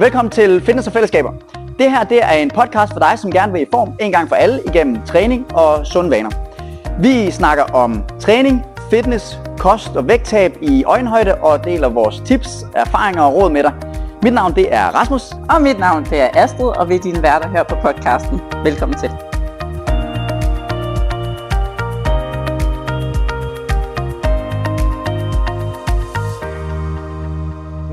Velkommen til Fitness og Fællesskaber. Det her det er en podcast for dig, som gerne vil i form en gang for alle igennem træning og sunde vaner. Vi snakker om træning, fitness, kost og vægttab i øjenhøjde og deler vores tips, erfaringer og råd med dig. Mit navn det er Rasmus. Og mit navn det er Astrid, og vi er dine værter her på podcasten. Velkommen til.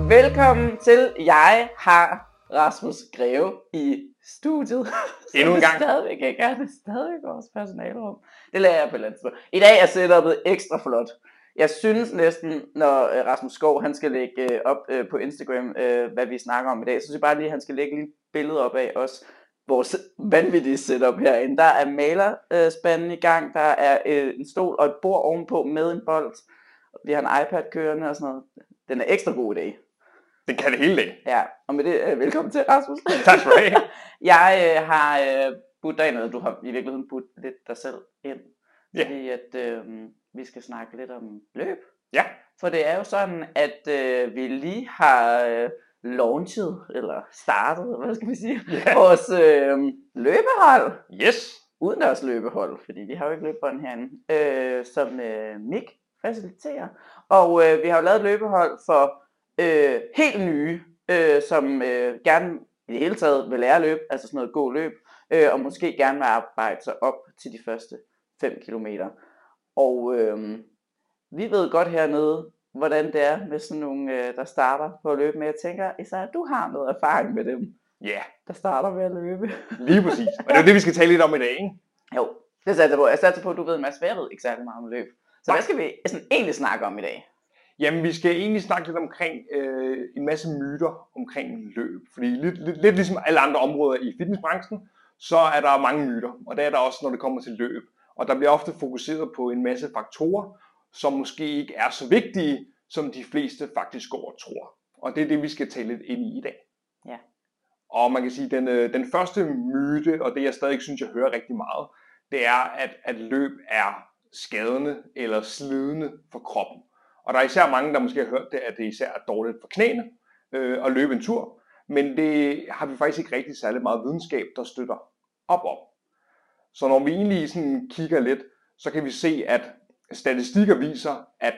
Velkommen til. Jeg har Rasmus Greve i studiet. Endnu en gang. Stadigvæk ikke er det stadigvæk vores personalrum. Det lader jeg på et. I dag er setupet ekstra flot. Jeg synes næsten, når øh, Rasmus Skov han skal lægge øh, op øh, på Instagram, hvad vi snakker om i dag, så synes jeg bare lige, at han skal lægge et billede op af os vores vanvittige setup herinde. Der er malerspanden i gang, der er en stol og et bord ovenpå med en bold. Vi har en iPad kørende og sådan noget. Den er ekstra god i dag. Den kan det hele dag. Ja, og med det, øh, velkommen til, Rasmus. tak du have. jeg øh, har øh, budt dig og du har i virkeligheden budt lidt dig selv ind. Ja. Fordi at øh, vi skal snakke lidt om løb. Ja. For det er jo sådan, at øh, vi lige har øh, launchet, eller startet, hvad skal vi sige, yeah. vores øh, løbehold. Yes. Udendørs løbehold, fordi vi har jo ikke løbebånd herinde, øh, som øh, Mik faciliterer. Og øh, vi har jo lavet et løbehold for øh, helt nye, øh, som øh, gerne i det hele taget vil lære at løbe, altså sådan noget gå løb, øh, og måske gerne vil arbejde sig op til de første 5 km. Og øh, vi ved godt hernede, hvordan det er med sådan nogle, øh, der starter på at løbe. Men jeg tænker, især du har noget erfaring med dem, ja. Yeah. der starter med at løbe. Lige præcis. Og det er det, vi skal tale lidt om i dag, ikke? Jo, det satser på. Jeg satser på, at du ved en masse, for jeg ved ikke særlig meget om løb. Så Nej. hvad skal vi sådan egentlig snakke om i dag? Jamen, vi skal egentlig snakke lidt omkring øh, en masse myter omkring løb. Fordi lidt, lidt, lidt ligesom alle andre områder i fitnessbranchen, så er der mange myter. Og det er der også, når det kommer til løb. Og der bliver ofte fokuseret på en masse faktorer, som måske ikke er så vigtige, som de fleste faktisk går og tror. Og det er det, vi skal tale lidt ind i i dag. Ja. Og man kan sige, den, øh, den første myte, og det jeg stadig synes, jeg hører rigtig meget, det er, at, at løb er skadende eller slidende for kroppen. Og der er især mange, der måske har hørt det, at det især er dårligt for knæene øh, at løbe en tur. Men det har vi faktisk ikke rigtig særlig meget videnskab, der støtter op om. Så når vi egentlig sådan kigger lidt, så kan vi se, at statistikker viser, at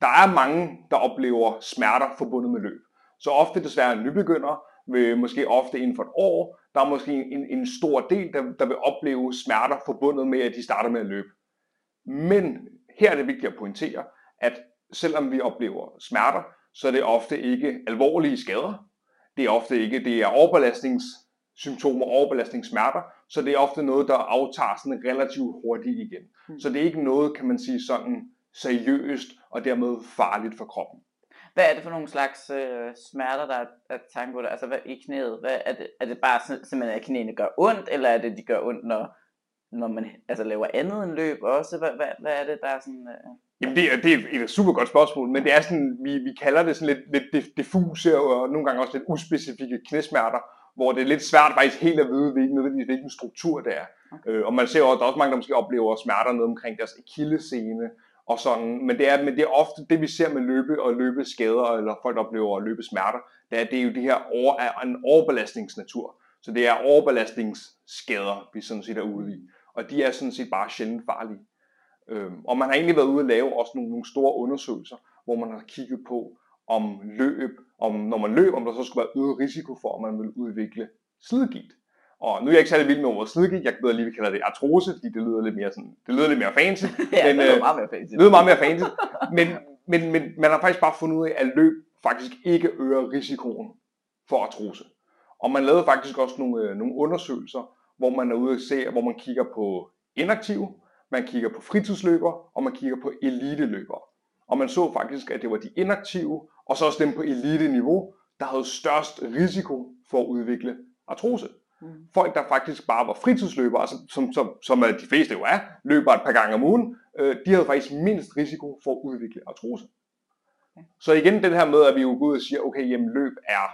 der er mange, der oplever smerter forbundet med løb. Så ofte desværre nybegynder, vil øh, måske ofte inden for et år, der er måske en, en stor del, der, der vil opleve smerter forbundet med, at de starter med at løbe. Men her er det vigtigt at pointere, at selvom vi oplever smerter, så er det ofte ikke alvorlige skader. Det er ofte ikke, det er overbelastningssymptomer, overbelastningssmerter, så det er ofte noget, der aftager sådan relativt hurtigt igen. Mm. Så det er ikke noget, kan man sige, sådan seriøst og dermed farligt for kroppen. Hvad er det for nogle slags øh, smerter, der er, er tango, altså hvad, i knæet? Hvad, er, det, er det bare simpelthen, at knæene gør ondt, eller er det, de gør ondt, når, når man altså, laver andet end løb også? Hvad, hvad, hvad er det, der er sådan... Øh... Jamen det er, det er et super godt spørgsmål, men det er sådan, vi, vi kalder det sådan lidt, lidt diffuse og nogle gange også lidt uspecifikke knæsmerter, hvor det er lidt svært faktisk helt at vide, hvilken, hvilken struktur det er. Okay. Øh, og man ser også, at der er også mange, der måske oplever smerter nede omkring deres akillescene og sådan, men det, er, men det er ofte det, vi ser med løbe og løbeskader, eller folk, der oplever løbesmerter, det er, det er jo det her over, er en overbelastningsnatur. Så det er overbelastningsskader, vi sådan set er ude i. Og de er sådan set bare sjældent farlige. Øhm, og man har egentlig været ude at lave også nogle, nogle store undersøgelser, hvor man har kigget på, om løb, om når man løber, om der så skulle være øget risiko for, at man vil udvikle slidgigt. Og nu er jeg ikke særlig vild med ordet slidgigt, jeg bedre lige kalde det artrose, fordi det lyder lidt mere, sådan, det lyder lidt mere fancy. ja, men, det lyder øh, meget mere fancy. Det lyder meget mere fancy. men, men, men man har faktisk bare fundet ud af, at løb faktisk ikke øger risikoen for artrose. Og man lavede faktisk også nogle, øh, nogle undersøgelser, hvor man er ude at se, hvor man kigger på inaktive, man kigger på fritidsløber, og man kigger på eliteløbere. Og man så faktisk, at det var de inaktive, og så også dem på elite-niveau, der havde størst risiko for at udvikle artrose. Mm. Folk, der faktisk bare var fritidsløbere, altså, som, som, som de fleste jo er, løber et par gange om ugen, øh, de havde faktisk mindst risiko for at udvikle artrose. Okay. Så igen den her med, at vi jo går ud og siger, okay, jamen løb er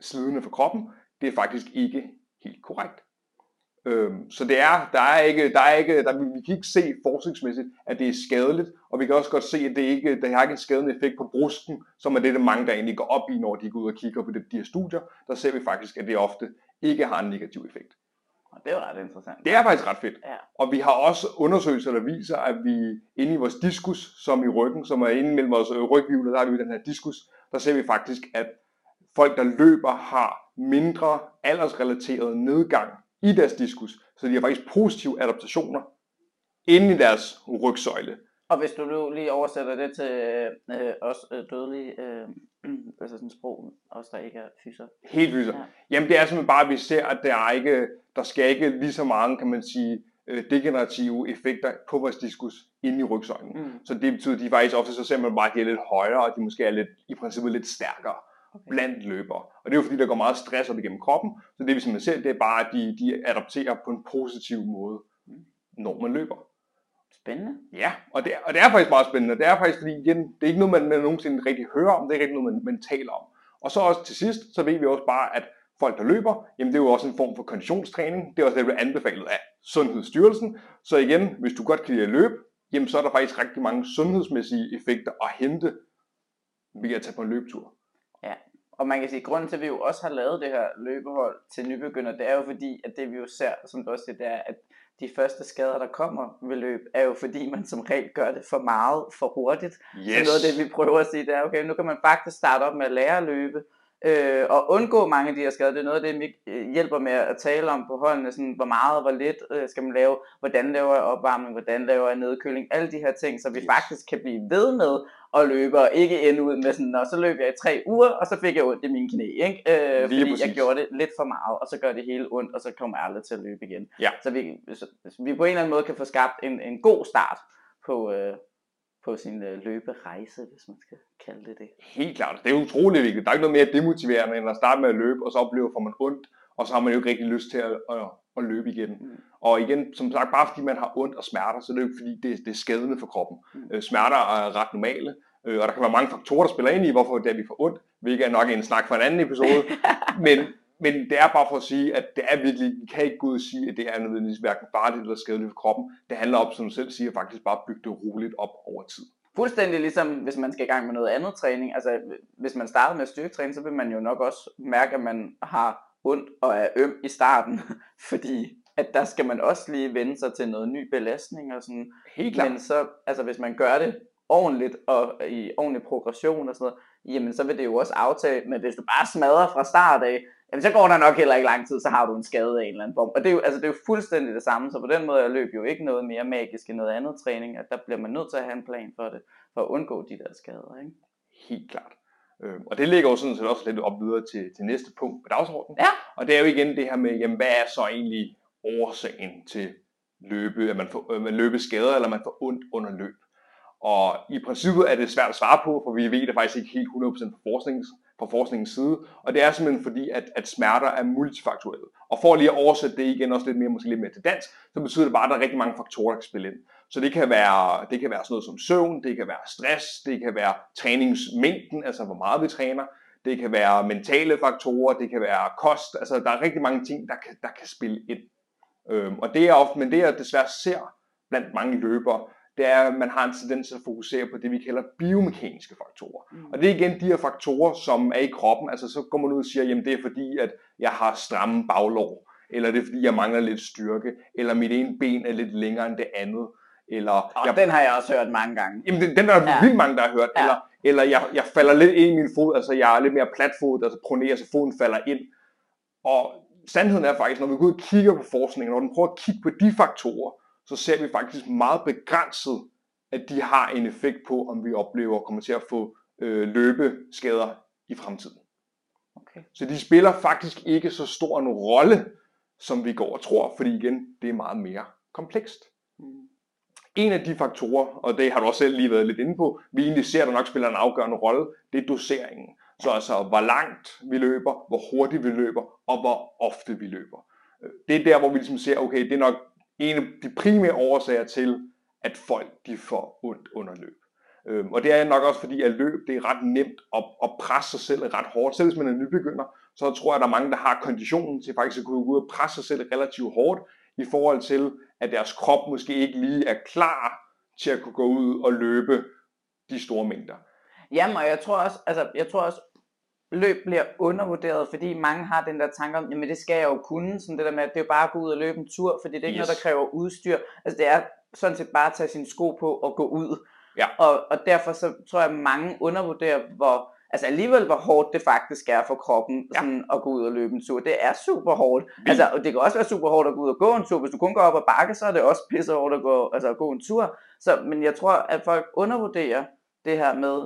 slidende for kroppen, det er faktisk ikke helt korrekt. Øhm, så det er, der er ikke, der er ikke, der, vi kan ikke se forskningsmæssigt, at det er skadeligt, og vi kan også godt se, at det ikke, det har ikke en skadende effekt på brusken, som er det, der mange der egentlig går op i, når de går ud og kigger på de, de her studier. Der ser vi faktisk, at det ofte ikke har en negativ effekt. Og det er jo ret interessant. Det er faktisk ret fedt. Ja. Og vi har også undersøgelser, der viser, at vi inde i vores diskus, som i ryggen, som er inde mellem vores ryghjul, der har vi den her diskus, der ser vi faktisk, at folk, der løber, har mindre aldersrelateret nedgang i deres diskus, så de har faktisk positive adaptationer inde i deres rygsøjle. Og hvis du nu lige oversætter det til øh, os øh, dødelige, øh, altså sådan sprog, os der ikke er fyser. Helt fyser. Ja. Jamen det er simpelthen bare, at vi ser, at der, er ikke, der skal ikke lige så mange, kan man sige, øh, degenerative effekter på vores diskus inde i rygsøjlen. Mm. Så det betyder, at de faktisk ofte så ser man bare, at de er lidt højere, og de måske er lidt, i princippet lidt stærkere okay. blandt løbere. Og det er jo fordi, der går meget stress op igennem kroppen, så det vi simpelthen ser, det er bare, at de, de adapterer på en positiv måde, når man løber. Spændende. Ja, og det, er, og det er faktisk meget spændende. Det er faktisk, fordi igen, det er ikke noget, man, man nogensinde rigtig hører om, det er ikke noget, man, man taler om. Og så også til sidst, så ved vi også bare, at folk, der løber, jamen det er jo også en form for konditionstræning. Det er også det, der bliver anbefalet af Sundhedsstyrelsen. Så igen, hvis du godt kan lide at løbe, jamen så er der faktisk rigtig mange sundhedsmæssige effekter at hente ved at tage på en løbetur. Og man kan sige, at grunden til, at vi jo også har lavet det her løbehold til nybegynder, det er jo fordi, at det vi jo ser, som du også siger, det er, at de første skader, der kommer ved løb, er jo fordi, man som regel gør det for meget, for hurtigt. Yes. Så noget af det, vi prøver at sige, det er, okay, nu kan man faktisk starte op med at lære at løbe, øh, og undgå mange af de her skader. Det er noget af det, vi øh, hjælper med at tale om på holdene, sådan, hvor meget, hvor lidt øh, skal man lave, hvordan laver jeg opvarmning, hvordan laver jeg nedkøling, alle de her ting, så vi yes. faktisk kan blive ved med at løbe, og ikke ende ud med sådan, og så løb jeg i tre uger, og så fik jeg ondt i mine knæ, ikke? Øh, fordi præcis. jeg gjorde det lidt for meget, og så gør det hele ondt, og så kommer jeg aldrig til at løbe igen. Ja. Så, vi, så, så vi på en eller anden måde kan få skabt en, en god start på, øh, på sin øh, løberejse, hvis man skal kalde det det. Helt klart. Det er utrolig vigtigt. Der er ikke noget mere demotiverende, end at starte med at løbe, og så oplever får man ondt, og så har man jo ikke rigtig lyst til at, at, at løbe igen. Mm. Og igen, som sagt, bare fordi man har ondt og smerter, så er det jo ikke fordi, det, det er skadende for kroppen. Mm. Øh, smerter er ret normale, øh, og der kan være mange faktorer, der spiller ind i, hvorfor det er, vi får ondt, hvilket er nok en snak for en anden episode. men, men det er bare for at sige, at det er virkelig, vi kan ikke gå ud og sige, at det er nødvendigvis hverken farligt eller skadeligt for kroppen. Det handler om, som du selv siger, faktisk bare at bygge det roligt op over tid. Fuldstændig ligesom, hvis man skal i gang med noget andet træning. Altså, hvis man starter med styrketræning, så vil man jo nok også mærke, at man har ondt og er øm i starten, fordi at der skal man også lige vende sig til noget ny belastning og sådan. Helt klart. Men så, altså hvis man gør det ordentligt og i ordentlig progression og sådan noget, jamen så vil det jo også aftage, men hvis du bare smadrer fra start af, jamen så går der nok heller ikke lang tid, så har du en skade af en eller anden form. Og det er jo, altså, det er jo fuldstændig det samme, så på den måde er løb jo ikke noget mere magisk end noget andet træning, at der bliver man nødt til at have en plan for det, for at undgå de der skader. Ikke? Helt klart. Øh, og det ligger jo sådan set også lidt op videre til, til næste punkt på dagsordenen. Ja. Og det er jo igen det her med, jamen, hvad er så egentlig årsagen til løbe, at man får øh, man løbe skader, eller man får ondt under løb. Og i princippet er det svært at svare på, for vi ved det faktisk ikke helt 100% fra forskningens, fra forskningens side. Og det er simpelthen fordi, at, at smerter er multifaktuelle. Og for lige at oversætte det igen også lidt mere, måske lidt mere til dansk, så betyder det bare, at der er rigtig mange faktorer, der kan spille ind. Så det kan være, det kan være sådan noget som søvn, det kan være stress, det kan være træningsmængden, altså hvor meget vi træner, det kan være mentale faktorer, det kan være kost, altså der er rigtig mange ting, der kan, der kan spille ind. Øhm, og det er ofte, men det jeg desværre ser blandt mange løbere, det er, at man har en tendens til at fokusere på det, vi kalder biomekaniske faktorer. Mm. Og det er igen de her faktorer, som er i kroppen. Altså så går man ud og siger, jamen det er fordi, at jeg har stramme baglår, eller det er fordi, jeg mangler lidt styrke, eller mit ene ben er lidt længere end det andet. Eller Og jeg, den har jeg også hørt mange gange. jamen, den, den er der Ja. ja. vildt mange, der har hørt. Ja. Eller, eller jeg, jeg falder lidt ind i min fod, altså jeg er lidt mere platfodet, altså pronerer, så foden falder ind. Og sandheden er faktisk, når vi går ud og kigger på forskningen, når den prøver at kigge på de faktorer, så ser vi faktisk meget begrænset, at de har en effekt på, om vi oplever kommer til at få øh, løbeskader i fremtiden. Okay. Så de spiller faktisk ikke så stor en rolle, som vi går og tror, fordi igen, det er meget mere komplekst. Mm. En af de faktorer, og det har du også selv lige været lidt inde på, vi egentlig ser, der nok spiller en afgørende rolle, det er doseringen. Så altså, hvor langt vi løber, hvor hurtigt vi løber, og hvor ofte vi løber. Det er der, hvor vi ligesom ser, okay, det er nok en af de primære årsager til, at folk de får ondt under løb. Øhm, og det er nok også fordi, at løb det er ret nemt at, at presse sig selv ret hårdt. Selv hvis man er nybegynder, så tror jeg, at der er mange, der har konditionen til faktisk at kunne gå ud og presse sig selv relativt hårdt, i forhold til, at deres krop måske ikke lige er klar til at kunne gå ud og løbe de store mængder. Jamen, og jeg tror også, altså, jeg tror også, løb bliver undervurderet, fordi mange har den der tanke om, jamen det skal jeg jo kunne, sådan det der med, at det er jo bare at gå ud og løbe en tur, fordi det er ikke yes. noget, der kræver udstyr. Altså det er sådan set bare at tage sine sko på og gå ud. Ja. Og, og derfor så tror jeg, at mange undervurderer, hvor, altså alligevel, hvor hårdt det faktisk er for kroppen ja. sådan, at gå ud og løbe en tur. Det er super hårdt. Mm. Altså, og det kan også være super hårdt at gå ud og gå en tur. Hvis du kun går op og bakke, så er det også pisse hårdt at gå, altså, at gå en tur. Så, men jeg tror, at folk undervurderer det her med,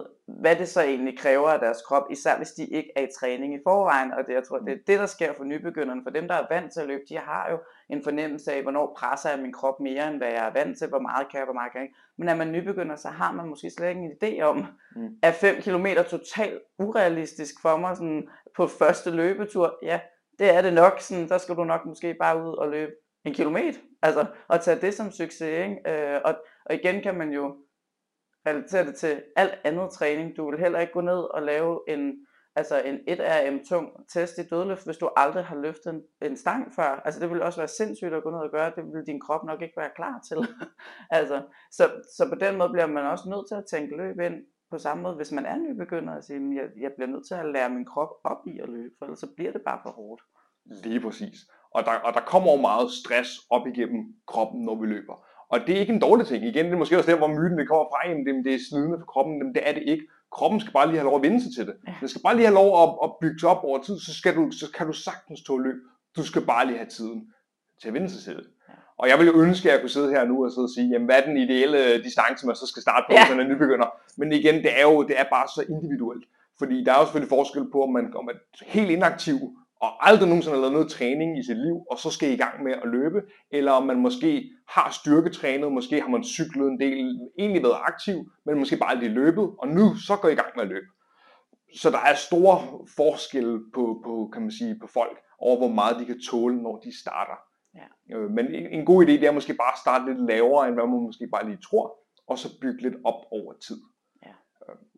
hvad det så egentlig kræver af deres krop, især hvis de ikke er i træning i forvejen, og det, jeg tror, det er det, der sker for nybegynderne. For dem, der er vant til at løbe, de har jo en fornemmelse af, hvornår presser jeg min krop mere, end hvad jeg er vant til, hvor meget kan jeg, hvor meget kan jeg ikke. Men når man nybegynder, så har man måske slet ikke en idé om, mm. at 5 km totalt urealistisk for mig sådan, på første løbetur. Ja, det er det nok. Sådan, der skal du nok måske bare ud og løbe en kilometer. Altså, og tage det som succes. Ikke? Øh, og, og igen kan man jo relatere det til alt andet træning. Du vil heller ikke gå ned og lave en, altså en 1RM tung test i dødløft, hvis du aldrig har løftet en, en stang før. Altså det vil også være sindssygt at gå ned og gøre, det vil din krop nok ikke være klar til. altså, så, så på den måde bliver man også nødt til at tænke løb ind på samme måde, hvis man er nybegynder at sige, jeg, jeg bliver nødt til at lære min krop op i at løbe, for ellers så bliver det bare for hårdt. Lige præcis. Og der, og der kommer jo meget stress op igennem kroppen, når vi løber. Og det er ikke en dårlig ting. Igen, det er måske også der, hvor myten det kommer fra. Jamen, det, det er slidende for kroppen. men det er det ikke. Kroppen skal bare lige have lov at vende sig til det. Den skal bare lige have lov at, at bygge sig op over tid, så, skal du, så kan du sagtens tåle løb. Du skal bare lige have tiden til at vende sig til det. Og jeg vil jo ønske, at jeg kunne sidde her nu og sidde og sige, jamen hvad er den ideelle distance, man så skal starte på, ja. hvis man er nybegynder. Men igen, det er jo det er bare så individuelt. Fordi der er jo selvfølgelig forskel på, om man, om man er helt inaktiv og aldrig nogensinde har lavet noget træning i sit liv, og så skal I gang med at løbe, eller om man måske har styrketrænet, måske har man cyklet en del, egentlig været aktiv, men måske bare aldrig løbet, og nu så går I gang med at løbe. Så der er store forskelle på, på, kan man sige, på folk, over hvor meget de kan tåle, når de starter. Ja. Øh, men en, en god idé, det er måske bare at starte lidt lavere, end hvad man måske bare lige tror, og så bygge lidt op over tid.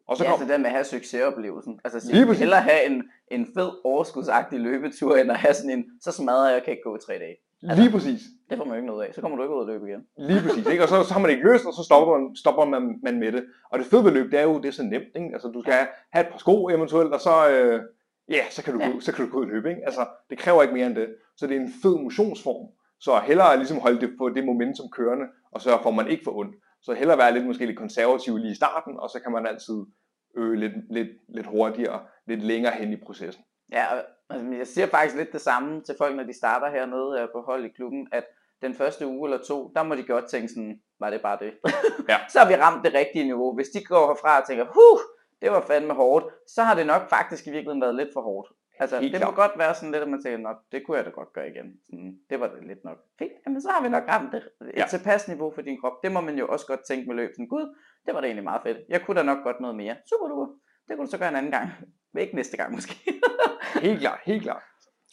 Og så ja, kom... så den med at have succesoplevelsen. Altså så Lige hellere have en, en fed overskudsagtig løbetur, end at have sådan en, så smadrer jeg, kan ikke gå i tre dage. Altså, Lige præcis. Det får man jo ikke noget af. Så kommer du ikke ud og løbe igen. Lige præcis. Ikke? Og så, så har man ikke løst, og så stopper man, stopper man, man med det. Og det fede ved løb, det er jo, det er så nemt. Ikke? Altså, du skal have et par sko eventuelt, og så, øh, ja, så kan, du ja. så kan du gå ud og løbe. Ikke? Altså, det kræver ikke mere end det. Så det er en fed motionsform. Så hellere ligesom holde det på det momentum kørende, og så får man ikke for ondt. Så hellere være lidt måske lidt konservativ lige i starten, og så kan man altid øge lidt, lidt, lidt hurtigere, lidt længere hen i processen. Ja, altså, jeg siger faktisk lidt det samme til folk, når de starter hernede på hold i klubben, at den første uge eller to, der må de godt tænke sådan, var det bare det? Ja. så har vi ramt det rigtige niveau. Hvis de går herfra og tænker, huh, det var fandme hårdt, så har det nok faktisk i virkeligheden været lidt for hårdt. Altså, Helt det må godt være sådan lidt, at man tænker, det kunne jeg da godt gøre igen. Sådan, det var det lidt nok. Fint, jamen så har vi nok ramt det. Et ja. tilpas niveau for din krop. Det må man jo også godt tænke med løb. Sådan, Gud, det var da egentlig meget fedt. Jeg kunne da nok godt noget mere. Super du. Det kunne du så gøre en anden gang. Men ikke næste gang måske. helt klart, helt klart.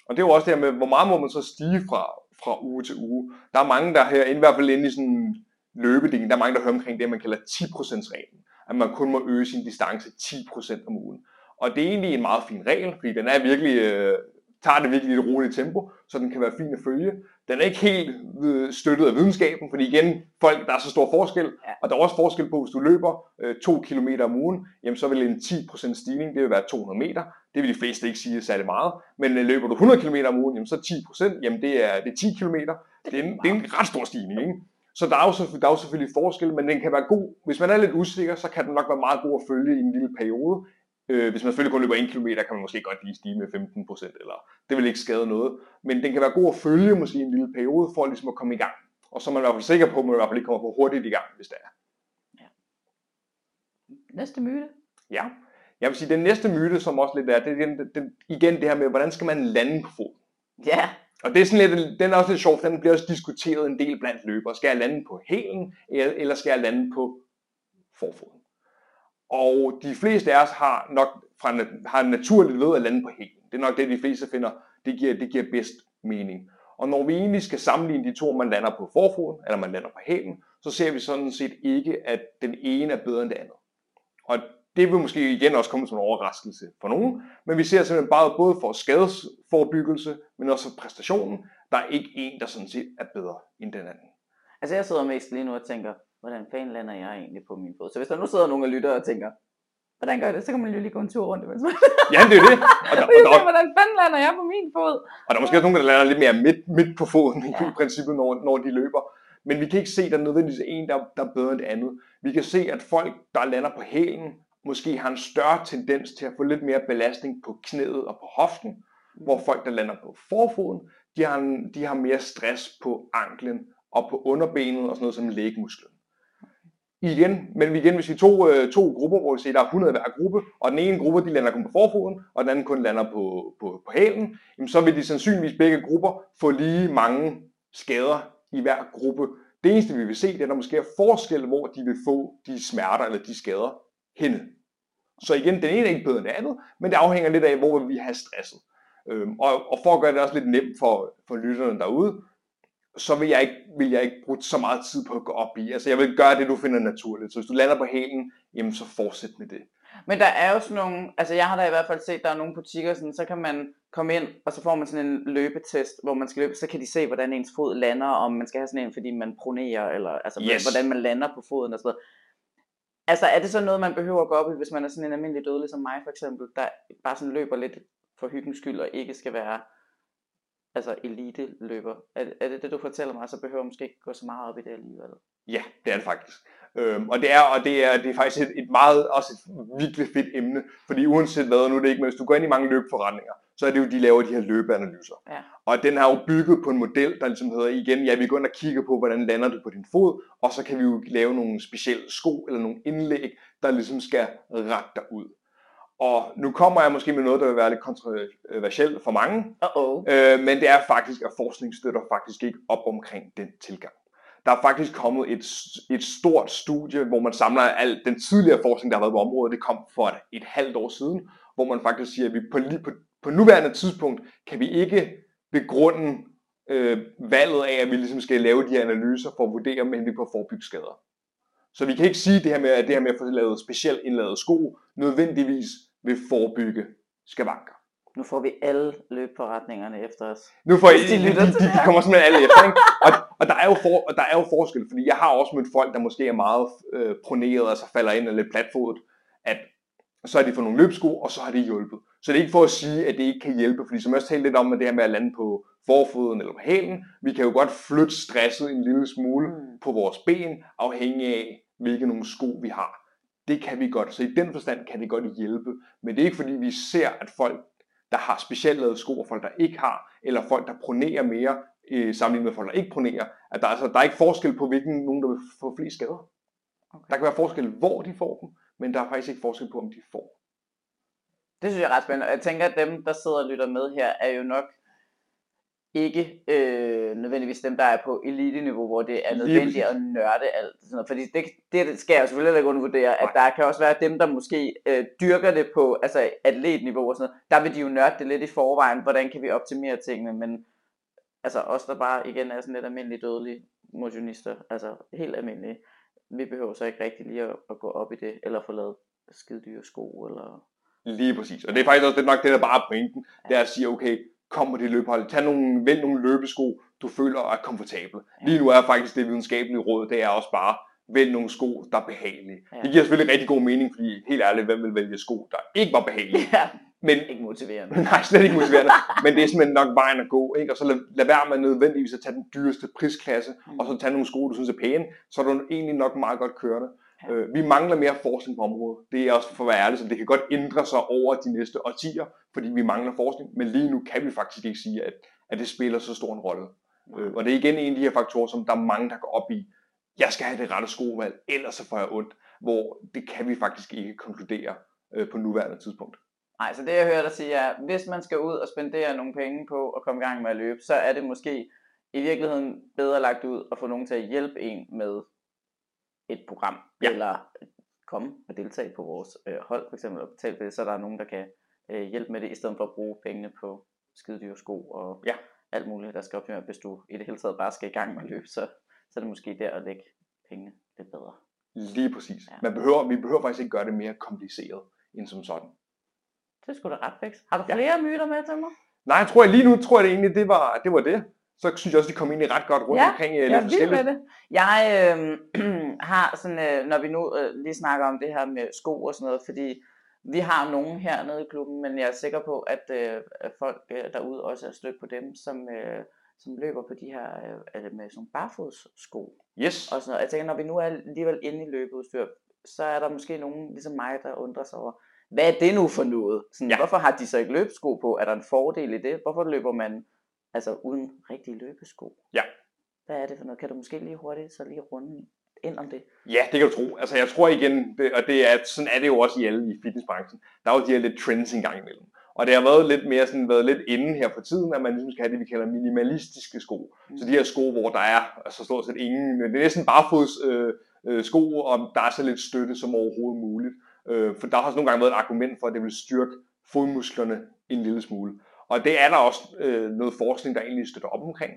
Og det er jo også det her med, hvor meget må man så stige fra, fra uge til uge. Der er mange, der her, i hvert fald inde i sådan en løbeding, der er mange, der hører omkring det, man kalder 10% reglen. At man kun må øge sin distance 10% om ugen. Og det er egentlig en meget fin regel, fordi den er virkelig, øh, tager det virkelig i et roligt tempo, så den kan være fin at følge. Den er ikke helt øh, støttet af videnskaben, fordi igen, folk, der er så stor forskel, ja. og der er også forskel på, hvis du løber øh, 2 km om ugen, jamen så vil en 10% stigning, det vil være 200 meter. Det vil de fleste ikke sige særlig meget. Men øh, løber du 100 km om ugen, jamen så 10%, jamen det er, det er 10 km. Det er, en, det er en ret stor stigning, ikke? Så der er, jo, der er jo selvfølgelig forskel, men den kan være god. Hvis man er lidt usikker, så kan den nok være meget god at følge i en lille periode. Øh, hvis man selvfølgelig kun løber 1 km, kan man måske godt lige stige med 15%, eller det vil ikke skade noget. Men den kan være god at følge måske en lille periode, for ligesom at komme i gang. Og så er man i hvert fald sikker på, at man i hvert fald ikke kommer på hurtigt i gang, hvis det er. Ja. Næste myte? Ja. Jeg vil sige, den næste myte, som også lidt er, det er den, den, igen det her med, hvordan skal man lande på fod? Ja. Og det er sådan lidt, den er også lidt sjov, den bliver også diskuteret en del blandt løbere. Skal jeg lande på hælen, eller skal jeg lande på forfoden? Og de fleste af os har nok fra, har naturligt ved at lande på hælen. Det er nok det, de fleste finder, det giver, det giver bedst mening. Og når vi egentlig skal sammenligne de to, man lander på forfoden, eller man lander på hælen, så ser vi sådan set ikke, at den ene er bedre end det andet. Og det vil måske igen også komme som en overraskelse for nogen, men vi ser simpelthen bare både for skadesforbyggelse, men også for præstationen, der er ikke en, der sådan set er bedre end den anden. Altså jeg sidder mest lige nu og tænker, hvordan fanden lander jeg egentlig på min fod? Så hvis der nu sidder nogle og lytter og tænker, hvordan gør det? Så kan man jo lige gå en tur rundt imens man... Ja, det er det. Og der, og der, hvordan fanden lander jeg på min fod? og der er måske også nogen, der lander lidt mere midt, midt på foden ja. i princippet, når, når de løber. Men vi kan ikke se, at der er nødvendigvis en, der, der er bedre end det andet. Vi kan se, at folk, der lander på hælen, måske har en større tendens til at få lidt mere belastning på knæet og på hoften, hvor folk, der lander på forfoden, de har, en, de har mere stress på anklen og på underbenet og sådan noget som lægmusklen. Igen, men igen, hvis vi to, øh, to grupper, hvor vi siger, der er 100 hver gruppe, og den ene gruppe, de lander kun på forfoden, og den anden kun lander på, på, på hælen, jamen, så vil de sandsynligvis begge grupper få lige mange skader i hver gruppe. Det eneste, vi vil se, det er, at der måske er forskel, hvor de vil få de smerter eller de skader henne. Så igen, den ene er ikke bedre end det andet, men det afhænger lidt af, hvor vi har stresset. Øhm, og, og for at gøre det også lidt nemt for, for lytterne derude, så vil jeg, ikke, vil jeg ikke bruge så meget tid på at gå op i. Altså jeg vil gøre det, du finder naturligt. Så hvis du lander på hælen, jamen så fortsæt med det. Men der er jo sådan nogle, altså jeg har da i hvert fald set, der er nogle butikker, sådan, så kan man komme ind, og så får man sådan en løbetest, hvor man skal løbe, så kan de se, hvordan ens fod lander, om man skal have sådan en, fordi man pronerer, eller altså Yes. hvordan man lander på foden og sådan noget. Altså er det så noget, man behøver at gå op i, hvis man er sådan en almindelig dødelig som mig for eksempel, der bare sådan løber lidt for hyggens skyld, og ikke skal være altså elite løber. Er, er det det, du fortæller mig, så behøver man måske ikke gå så meget op i det alligevel? Ja, det er det faktisk. Øhm, og det er, og det er, det er faktisk et, et meget, også et virkelig fedt emne, fordi uanset hvad, nu er det ikke, men hvis du går ind i mange løbeforretninger, så er det jo, de laver de her løbeanalyser. Ja. Og den har jo bygget på en model, der ligesom hedder igen, ja, vi går ind og kigger på, hvordan lander du på din fod, og så kan vi jo lave nogle specielle sko eller nogle indlæg, der ligesom skal rette dig ud. Og nu kommer jeg måske med noget, der vil være lidt kontroversielt for mange, Uh-oh. Øh, men det er faktisk, at forskning støtter faktisk ikke op omkring den tilgang. Der er faktisk kommet et, et stort studie, hvor man samler al den tidligere forskning, der har været på området. Det kom for et, et halvt år siden, hvor man faktisk siger, at vi på, på, på nuværende tidspunkt kan vi ikke begrunde øh, valget af, at vi ligesom skal lave de her analyser for at vurdere, om vi på forebygge skader. Så vi kan ikke sige det her med, at det her med at få lavet specielt indlavet sko, nødvendigvis vil forebygge skavanker. Nu får vi alle løbforretningerne efter os. Nu får I, de de, lytter de, de, kommer simpelthen alle efter, ikke? Og, og, der er jo for, og der er jo forskel, fordi jeg har også mødt folk, der måske er meget øh, proneret, altså falder ind og lidt platfodet, at så har de fået nogle løbsko, og så har det hjulpet. Så det er ikke for at sige, at det ikke kan hjælpe, fordi som jeg også talte lidt om med det her med at lande på forfoden eller på hælen, vi kan jo godt flytte stresset en lille smule Mm. på vores ben, afhængig af, hvilke nogle sko vi har. Det kan vi godt, så i den forstand kan det godt hjælpe, men det er ikke fordi vi ser, at folk, der har specielt lavet sko, og folk, der ikke har, eller folk, der pronerer mere, øh, sammenlignet med folk, der ikke pronerer, at der, altså, der er ikke forskel på, hvilken nogen, der vil få flest skader. Okay. Der kan være forskel, hvor de får dem, men der er faktisk ikke forskel på, om de får. Det synes jeg er ret spændende. Jeg tænker, at dem, der sidder og lytter med her, er jo nok ikke øh, nødvendigvis dem, der er på elite-niveau, hvor det er nødvendigt at nørde alt. Sådan noget. Fordi det, det skal jeg jo selvfølgelig ikke undervurdere, at der kan også være dem, der måske øh, dyrker det på altså atletniveau og sådan noget. Der vil de jo nørde det lidt i forvejen, hvordan kan vi optimere tingene, men altså os, der bare igen er sådan lidt almindelige dødelige motionister, altså helt almindelige, vi behøver så ikke rigtig lige at, at gå op i det, eller få lavet skide dyre sko, eller Lige præcis. Og det er faktisk også det er nok det, der bare er pointen. Det er at sige, okay, kom på det løbehold. Tag nogle, vælg nogle løbesko, du føler er komfortable. Lige nu er faktisk det videnskabelige råd, det er også bare, vælg nogle sko, der er behagelige. Ja. Det giver selvfølgelig rigtig god mening, fordi helt ærligt, hvem vil vælge sko, der ikke var behagelige? ja, Men ikke motiverende. Nej, slet ikke motiverende. Men det er simpelthen nok vejen at gå. Ikke? Og så lad, lad være med nødvendigvis at tage den dyreste prisklasse, Mm. og så tage nogle sko, du synes er pæne, så er du egentlig nok meget godt kørende. Øh, vi mangler mere forskning på området. Det er også for at være ærlig, så det kan godt ændre sig over de næste årtier, fordi vi mangler forskning. Men lige nu kan vi faktisk ikke sige, at, at det spiller så stor en rolle. Øh, og det er igen en af de her faktorer, som der er mange, der går op i. Jeg skal have det rette skovalg, ellers så får jeg ondt. Hvor det kan vi faktisk ikke konkludere øh, på nuværende tidspunkt. Nej, så det jeg hører dig sige er, hvis man skal ud og spendere nogle penge på at komme i gang med at løbe, så er det måske i virkeligheden bedre lagt ud at få nogen til at hjælpe en med et program, Ja. ja. eller komme og deltage på vores øh, hold for eksempel og betale for det, så der er nogen, der kan øh, hjælpe med det, i stedet for at bruge pengene på skidedyre sko og Ja. alt muligt, der skal optimere. Hvis du i det hele taget bare skal i gang med at løbe, så, så er det måske der at lægge pengene lidt bedre. Lige præcis. Ja. Man behøver, vi behøver faktisk ikke gøre det mere kompliceret end som sådan. Det skulle da ret fix. Har du Ja. flere myter med til mig? Nej, jeg tror jeg lige nu tror jeg det egentlig, det var det. Var det. Så synes jeg også, vi kom egentlig ret godt rundt Ja, omkring øh, Jeg lidt med det. Jeg øh, har sådan, øh, når vi nu øh, lige snakker om det her med sko og sådan noget, fordi vi har nogen hernede i klubben, men jeg er sikker på, at, øh, folk øh, derude også er stødt på dem, som, øh, som løber på de her øh, med sådan barfodssko Yes. og sådan noget. Jeg tænker, når vi nu er alligevel inde i løbeudstyr, så er der måske nogen ligesom mig, der undrer sig over, hvad er det nu for noget? Sådan, ja. Hvorfor har de så ikke løbesko på? Er der en fordel i det? Hvorfor løber man altså uden rigtige løbesko? Ja. Hvad er det for noget? Kan du måske lige hurtigt så lige runde ind om det? Ja, det kan du tro. Altså, jeg tror igen, det, og det er, sådan er det jo også i alle i fitnessbranchen. Der er jo de her lidt trends en gang imellem. Og det har været lidt mere sådan, været lidt inde her for tiden, at man ligesom skal have det, vi kalder minimalistiske sko. Mm. Så de her sko, hvor der er altså stort set ingen, det er næsten barefods øh, øh, sko, og der er så lidt støtte som overhovedet muligt. Øh, for der har også nogle gange været et argument for, at det vil styrke fodmusklerne en lille smule. Og det er der også øh, noget forskning, der egentlig støtter op omkring.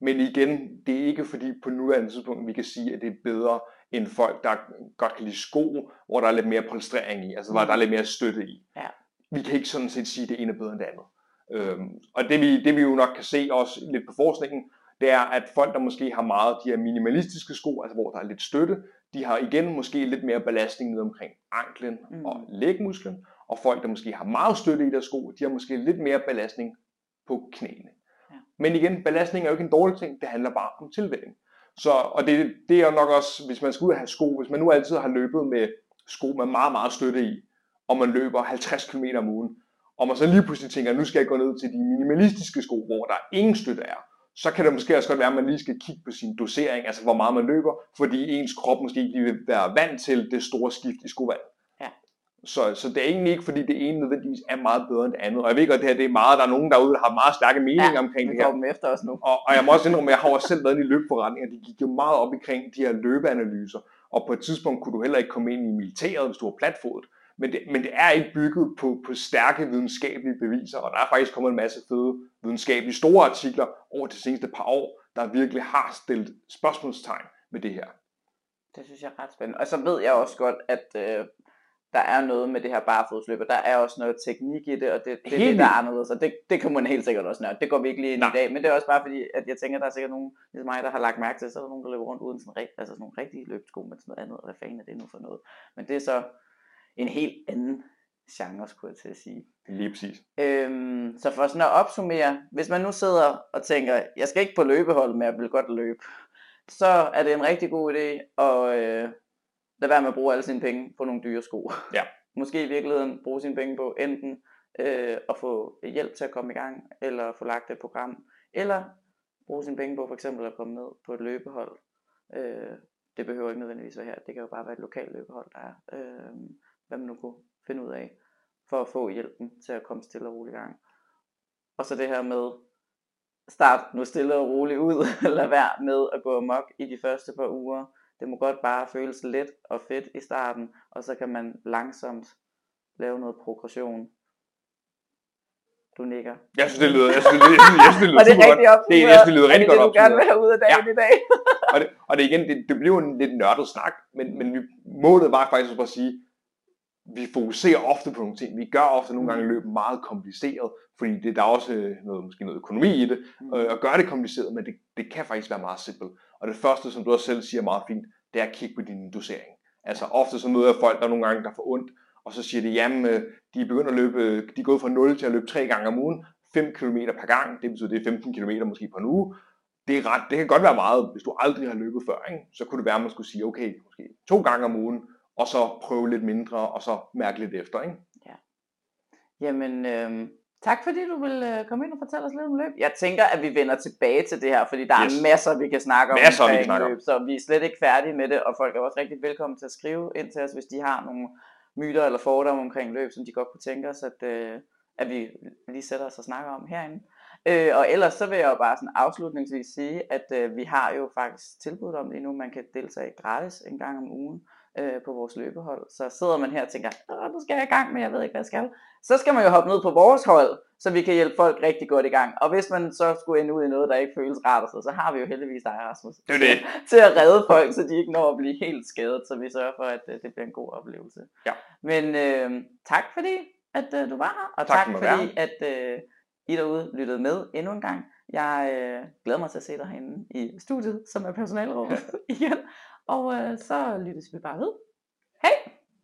Men igen, det er ikke fordi på nuværende tidspunkt, vi kan sige, at det er bedre end folk, der godt kan lide sko, hvor der er lidt mere polstrering i, altså hvor der er lidt mere støtte i. Ja. Vi kan ikke sådan set sige, at det ene er bedre end det andet. Øhm, og det vi, det vi jo nok kan se også lidt på forskningen, det er, at folk, der måske har meget de her minimalistiske sko, altså hvor der er lidt støtte, de har igen måske lidt mere belastning ned omkring anklen Mm. mm. og lægmusklen, og folk, der måske har meget støtte i deres sko, de har måske lidt mere belastning på knæene. Ja. Men igen, belastning er jo ikke en dårlig ting, det handler bare om tilvænning. Så, og det, det er jo nok også, hvis man skal ud og have sko, hvis man nu altid har løbet med sko med meget, meget støtte i, og man løber 50 km om ugen, og man så lige pludselig tænker, nu skal jeg gå ned til de minimalistiske sko, hvor der ingen støtte er, så kan det måske også godt være, at man lige skal kigge på sin dosering, altså hvor meget man løber, fordi ens krop måske ikke lige vil være vant til det store skift i skovalg. Så, så det er egentlig ikke, fordi det ene nødvendigvis er meget bedre end det andet. Og jeg ved godt, at det her det er meget, der er nogen derude, der har meget stærke meninger ja, omkring det her. dem efter os nu. Og, og jeg må også indrømme, at jeg har også selv været i løbeforretninger, de gik jo meget op omkring de her løbeanalyser, og på et tidspunkt kunne du heller ikke komme ind i militæret, hvis du var platfodet. Men det, men det er ikke bygget på, på stærke videnskabelige beviser, og der er faktisk kommet en masse fede videnskabelige store artikler over de seneste par år, der virkelig har stillet spørgsmålstegn med det her. Det synes jeg er ret spændende. Og så ved jeg også godt, at øh, der er noget med det her barefodsløb, og der er også noget teknik i det, og det, det er det, der er anderledes, og det, det kan man helt sikkert også nørde. Det går vi ikke lige ind i Nej. i dag, men det er også bare fordi, at jeg tænker, at der er sikkert nogen, ligesom mig, der har lagt mærke til, så er der nogen, der løber rundt uden sådan, rigt, altså sådan nogle rigtige løbsko med sådan noget andet, og hvad fanden er det nu for noget. Men det er så en helt anden genre, skulle jeg til at sige. Lige præcis. Øhm, så for sådan at opsummere, hvis man nu sidder og tænker, jeg skal ikke på løbehold, men jeg vil godt løbe, så er det en rigtig god idé at øh, lade være med at bruge alle sine penge på nogle dyre sko. Ja. Måske i virkeligheden bruge sine penge på enten øh, at få hjælp til at komme i gang, eller få lagt et program, eller bruge sine penge på for eksempel at komme ned på et løbehold. Øh, det behøver ikke nødvendigvis være her, det kan jo bare være et lokalt løbehold, der er, øh, hvad man nu kunne finde ud af for at få hjælpen til at komme stille og roligt i gang. Og så det her med, start nu stille og roligt ud, lad være med at gå amok i de første par uger. Det må godt bare føles let og fedt i starten, og så kan man langsomt lave noget progression. Du nikker. Jeg synes, det lyder, jeg synes, det lyder, jeg synes, det lyder Og det er godt. Det, jeg synes, det lyder rigtig godt det, du gerne vil have ud af dagen ja. i dag? og, det, og det igen, det, det bliver jo en lidt nørdet snak, men, men vi, målet var faktisk at sige, vi fokuserer ofte på nogle ting. Vi gør ofte nogle gange løb meget kompliceret, fordi det, der er også øh, noget, måske noget økonomi i det, Mm. øh, at gøre det kompliceret, men det, det kan faktisk være meget simpelt. Og det første, som du også selv siger meget fint, det er at kigge på din dosering. Altså ofte så møder jeg folk, der nogle gange der får ondt, og så siger de, jamen, øh, de er begyndt at løbe, øh, de er gået fra 0 til at løbe 3 gange om ugen, 5 km per gang, det betyder, det er 15 km måske på en uge. Det, er ret, det kan godt være meget, hvis du aldrig har løbet før, ikke? så kunne det være, at man skulle sige, okay, måske to gange om ugen, og så prøve lidt mindre, og så mærke lidt efter. Ikke? Ja. Jamen, øh tak fordi du vil øh, komme ind og fortælle os lidt om løb. Jeg tænker, at vi vender tilbage til det her, fordi der Yes. er masser, vi kan snakke om Masser, vi kan snakke om. løb, så vi er slet ikke færdige med det, og folk er også rigtig velkommen til at skrive ind til os, hvis de har nogle myter eller fordomme omkring løb, som de godt kunne tænke os, at, øh, at vi lige sætter os og snakker om herinde. Øh, og ellers så vil jeg jo bare sådan afslutningsvis sige, at øh, vi har jo faktisk tilbudt om lige nu, man kan deltage gratis en gang om ugen. Øh, på vores løbehold. Så sidder man her og tænker, nu skal jeg i gang, men jeg ved ikke, hvad jeg skal. Så skal man jo hoppe ned på vores hold, så vi kan hjælpe folk rigtig godt i gang. Og hvis man så skulle ende ud i noget, der ikke føles rart, så, så har vi jo heldigvis dig, Rasmus, Det er det. til at redde folk, så de ikke når at blive helt skadet, så vi sørger for, at øh, det bliver en god oplevelse. Ja. Men øh, tak fordi, at øh, du var her, og Tak tak, være fordi, at øh, I derude lyttede med endnu en gang. Jeg øh, glæder mig til at se dig herinde i studiet, som er personalrummet igen. Og øh, så lyttes vi bare ved. Hej!